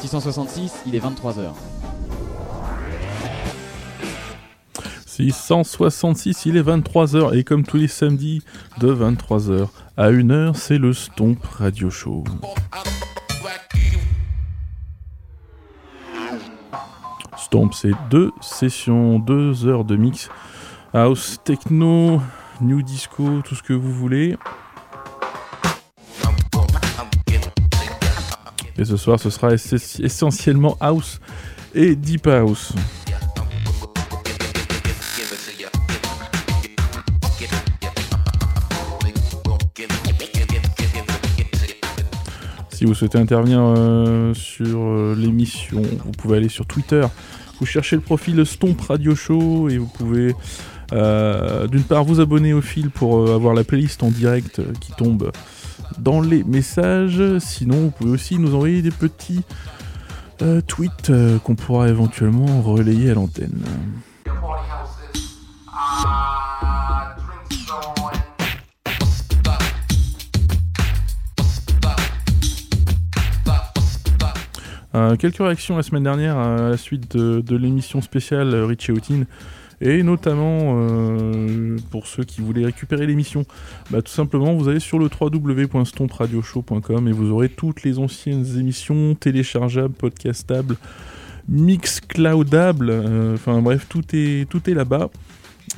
666, il est 23h. 666, il est 23h et comme tous les samedis de 23h à 1h, c'est le Stomp Radio Show. Stomp, c'est deux sessions, deux heures de mix. House, techno, new disco, tout ce que vous voulez. Et ce soir, ce sera essentiellement house et deep house. Si vous souhaitez intervenir euh, sur euh, l'émission, vous pouvez aller sur Twitter, vous cherchez le profil Stomp Radio Show et vous pouvez euh, d'une part vous abonner au fil pour avoir la playlist en direct qui tombe dans les messages. Sinon, vous pouvez aussi nous envoyer des petits tweets qu'on pourra éventuellement relayer à l'antenne. Euh, quelques réactions la semaine dernière à la suite de, l'émission spéciale Richie Houghton. Et notamment euh, pour ceux qui voulaient récupérer l'émission, bah, tout simplement vous allez sur le www.stompradioshow.com et vous aurez toutes les anciennes émissions téléchargeables, podcastables, mixcloudables, euh, enfin bref, tout est, tout est là-bas.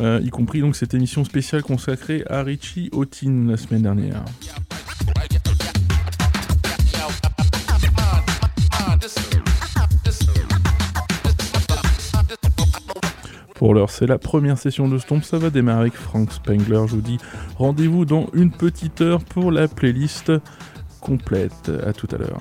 y compris donc cette émission spéciale consacrée à Richie Houghton la semaine dernière. Pour l'heure, c'est la première session de Stomp. Ça va démarrer avec Frank Spengler. Je vous dis rendez-vous dans une petite heure pour la playlist complète. À tout à l'heure.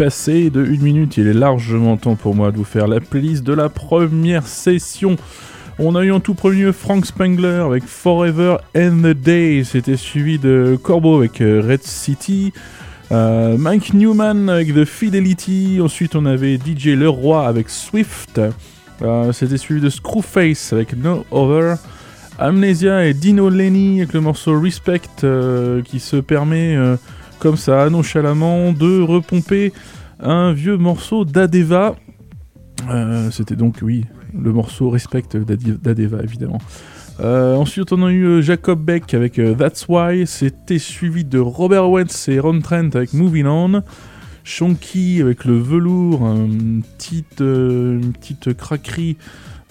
Passé de 1 minute, il est largement temps pour moi de vous faire la playlist de la première session. On a eu en tout premier Frank Spangler avec Forever and the Day. C'était suivi de Corbeau avec euh, Red City. Euh, Mike Newman avec The Fidelity. Ensuite, on avait DJ Leroy avec Swift. Euh, C'était suivi de Screwface avec No Other. Amnesia et Dino Lenny avec le morceau Respect qui se permet, comme ça, nonchalamment, de repomper un vieux morceau d'Adeva. Euh, C'était donc, oui, le morceau Respect d'Adeva, évidemment. Euh, ensuite, on a eu euh, Jacob Beck avec That's Why. C'était suivi de Robert Wentz et Ron Trent avec Moving On. Shonky avec le velours, une petite craquerie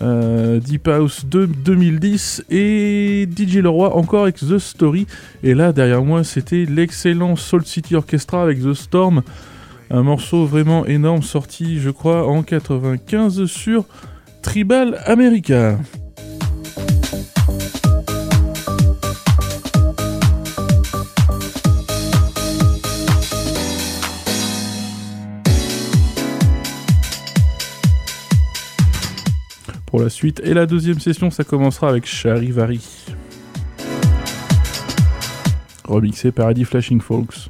euh, Deep House de 2010 et DJ Leroy encore avec The Story. Et là, derrière moi, c'était l'excellent Soul City Orchestra avec The Storm. Un morceau vraiment énorme sorti, je crois, en 95 sur Tribal America. Pour la suite et la deuxième session, ça commencera avec Charivari. Remixé par Eddie Flashing Folks.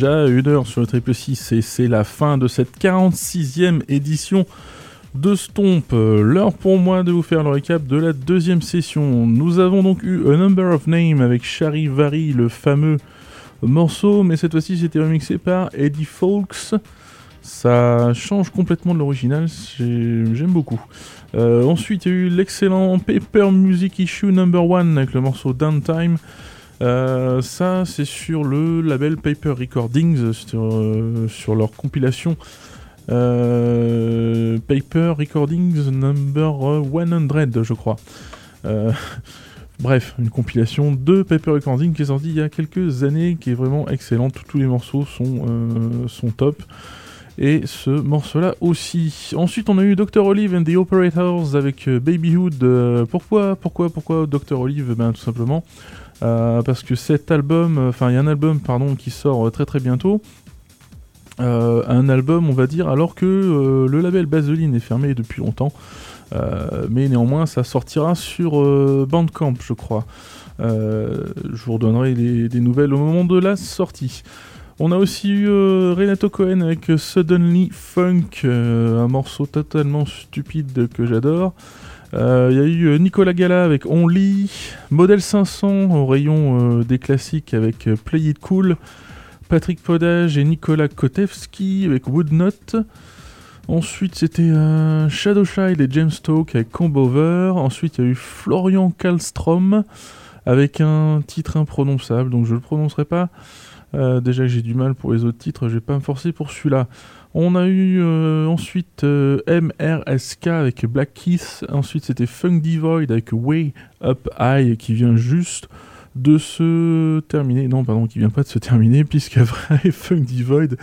Déjà une heure sur le triple 6 et c'est la fin de cette 46e édition de Stomp. L'heure pour moi de vous faire le récap de la deuxième session. Nous avons donc eu A Number of Names avec Charivari, le fameux morceau, mais cette fois-ci c'était remixé par Eddie Fawkes. Ça change complètement de l'original, j'aime beaucoup. Euh, ensuite, il y a eu l'excellent Paper Music Issue Number 1 avec le morceau Downtime. Euh, ça, c'est sur le label Paper Recordings, sur, euh, sur leur compilation euh, Paper Recordings Number 100, je crois. bref, une compilation de Paper Recordings qui est sortie il y a quelques années, qui est vraiment excellente. Tous les morceaux sont, sont top. Et ce morceau-là aussi. Ensuite, on a eu Dr. Olive and the Operators avec Babyhood. pourquoi, pourquoi, pourquoi Dr. Olive? Ben, tout simplement euh, parce que cet album, enfin il y a un album pardon qui sort euh, très très bientôt. Euh, un album, on va dire, alors que le label Baseline est fermé depuis longtemps. mais néanmoins, ça sortira sur Bandcamp, je crois. je vous redonnerai des nouvelles au moment de la sortie. On a aussi eu Renato Cohen avec Suddenly Funk, un morceau totalement stupide que j'adore. Il euh, y a eu euh, Nicolas Gala avec Only, Modèle 500 au rayon euh, des classiques avec Play It Cool, Patrick Podage et Nicolas Kotevski avec Woodnot. Ensuite, c'était Shadow Child et James Stoke avec Combover. Ensuite, il y a eu Florian Kallstrom avec un titre imprononçable, donc je ne le prononcerai pas. déjà que j'ai du mal pour les autres titres, je vais pas me forcer pour celui-là. On a eu euh, ensuite euh, MRSK avec Black Keith. Ensuite, c'était Funk Divide avec Way Up High qui vient juste de se terminer. Non, pardon, qui vient pas de se terminer, puisqu'après Funk Divide,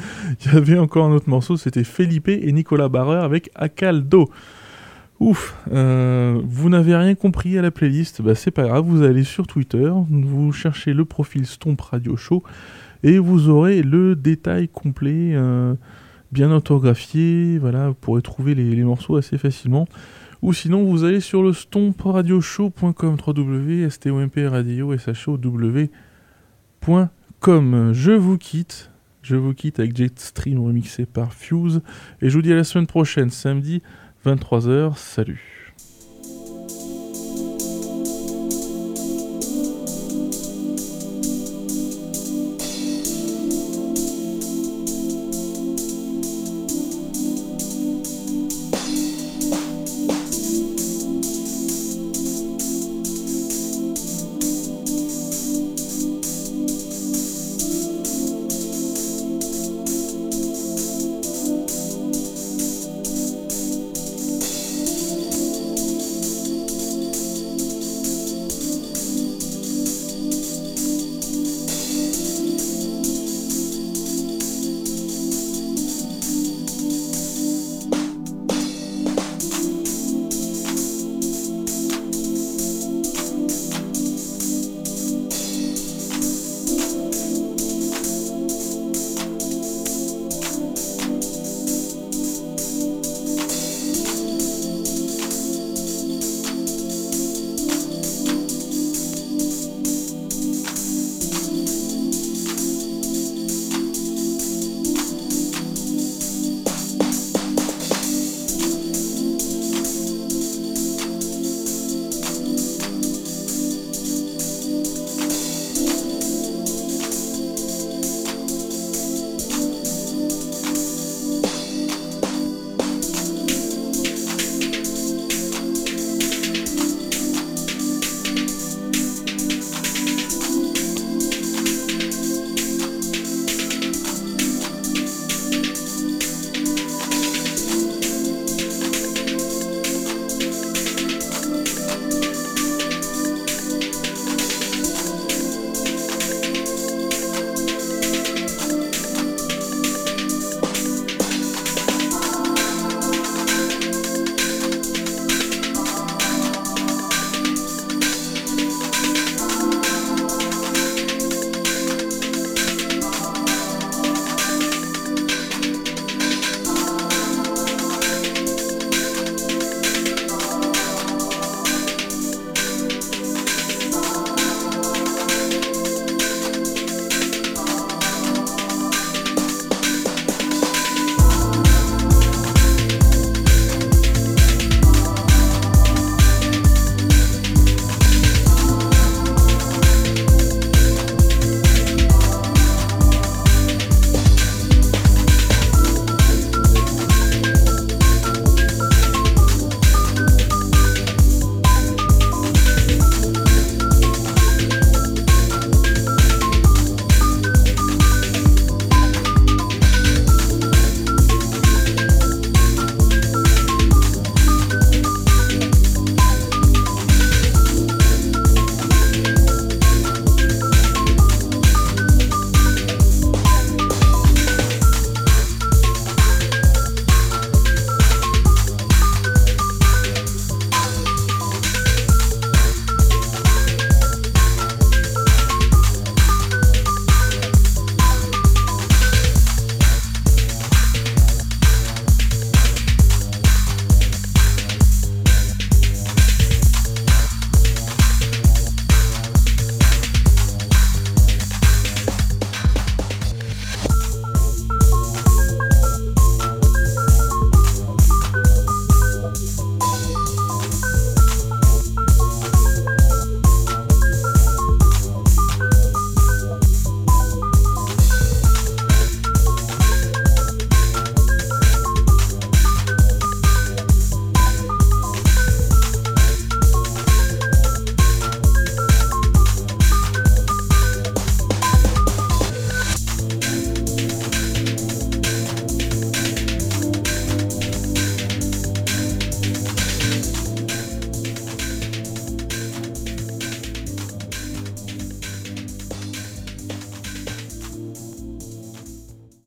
il y avait encore un autre morceau. C'était Felipe et Nicolas Barreur avec Akaldo. Ouf, euh, vous n'avez rien compris à la playlist, bah c'est pas grave, vous allez sur Twitter, vous cherchez le profil Stomp Radio Show et vous aurez le détail complet bien orthographié, voilà, vous pourrez trouver les, morceaux assez facilement. Ou sinon, vous allez sur le stompradioshow.com, www.stompradio.com. Je vous quitte, je vous quitte avec Jetstream remixé par Fuse, et je vous dis à la semaine prochaine, samedi, 23h, salut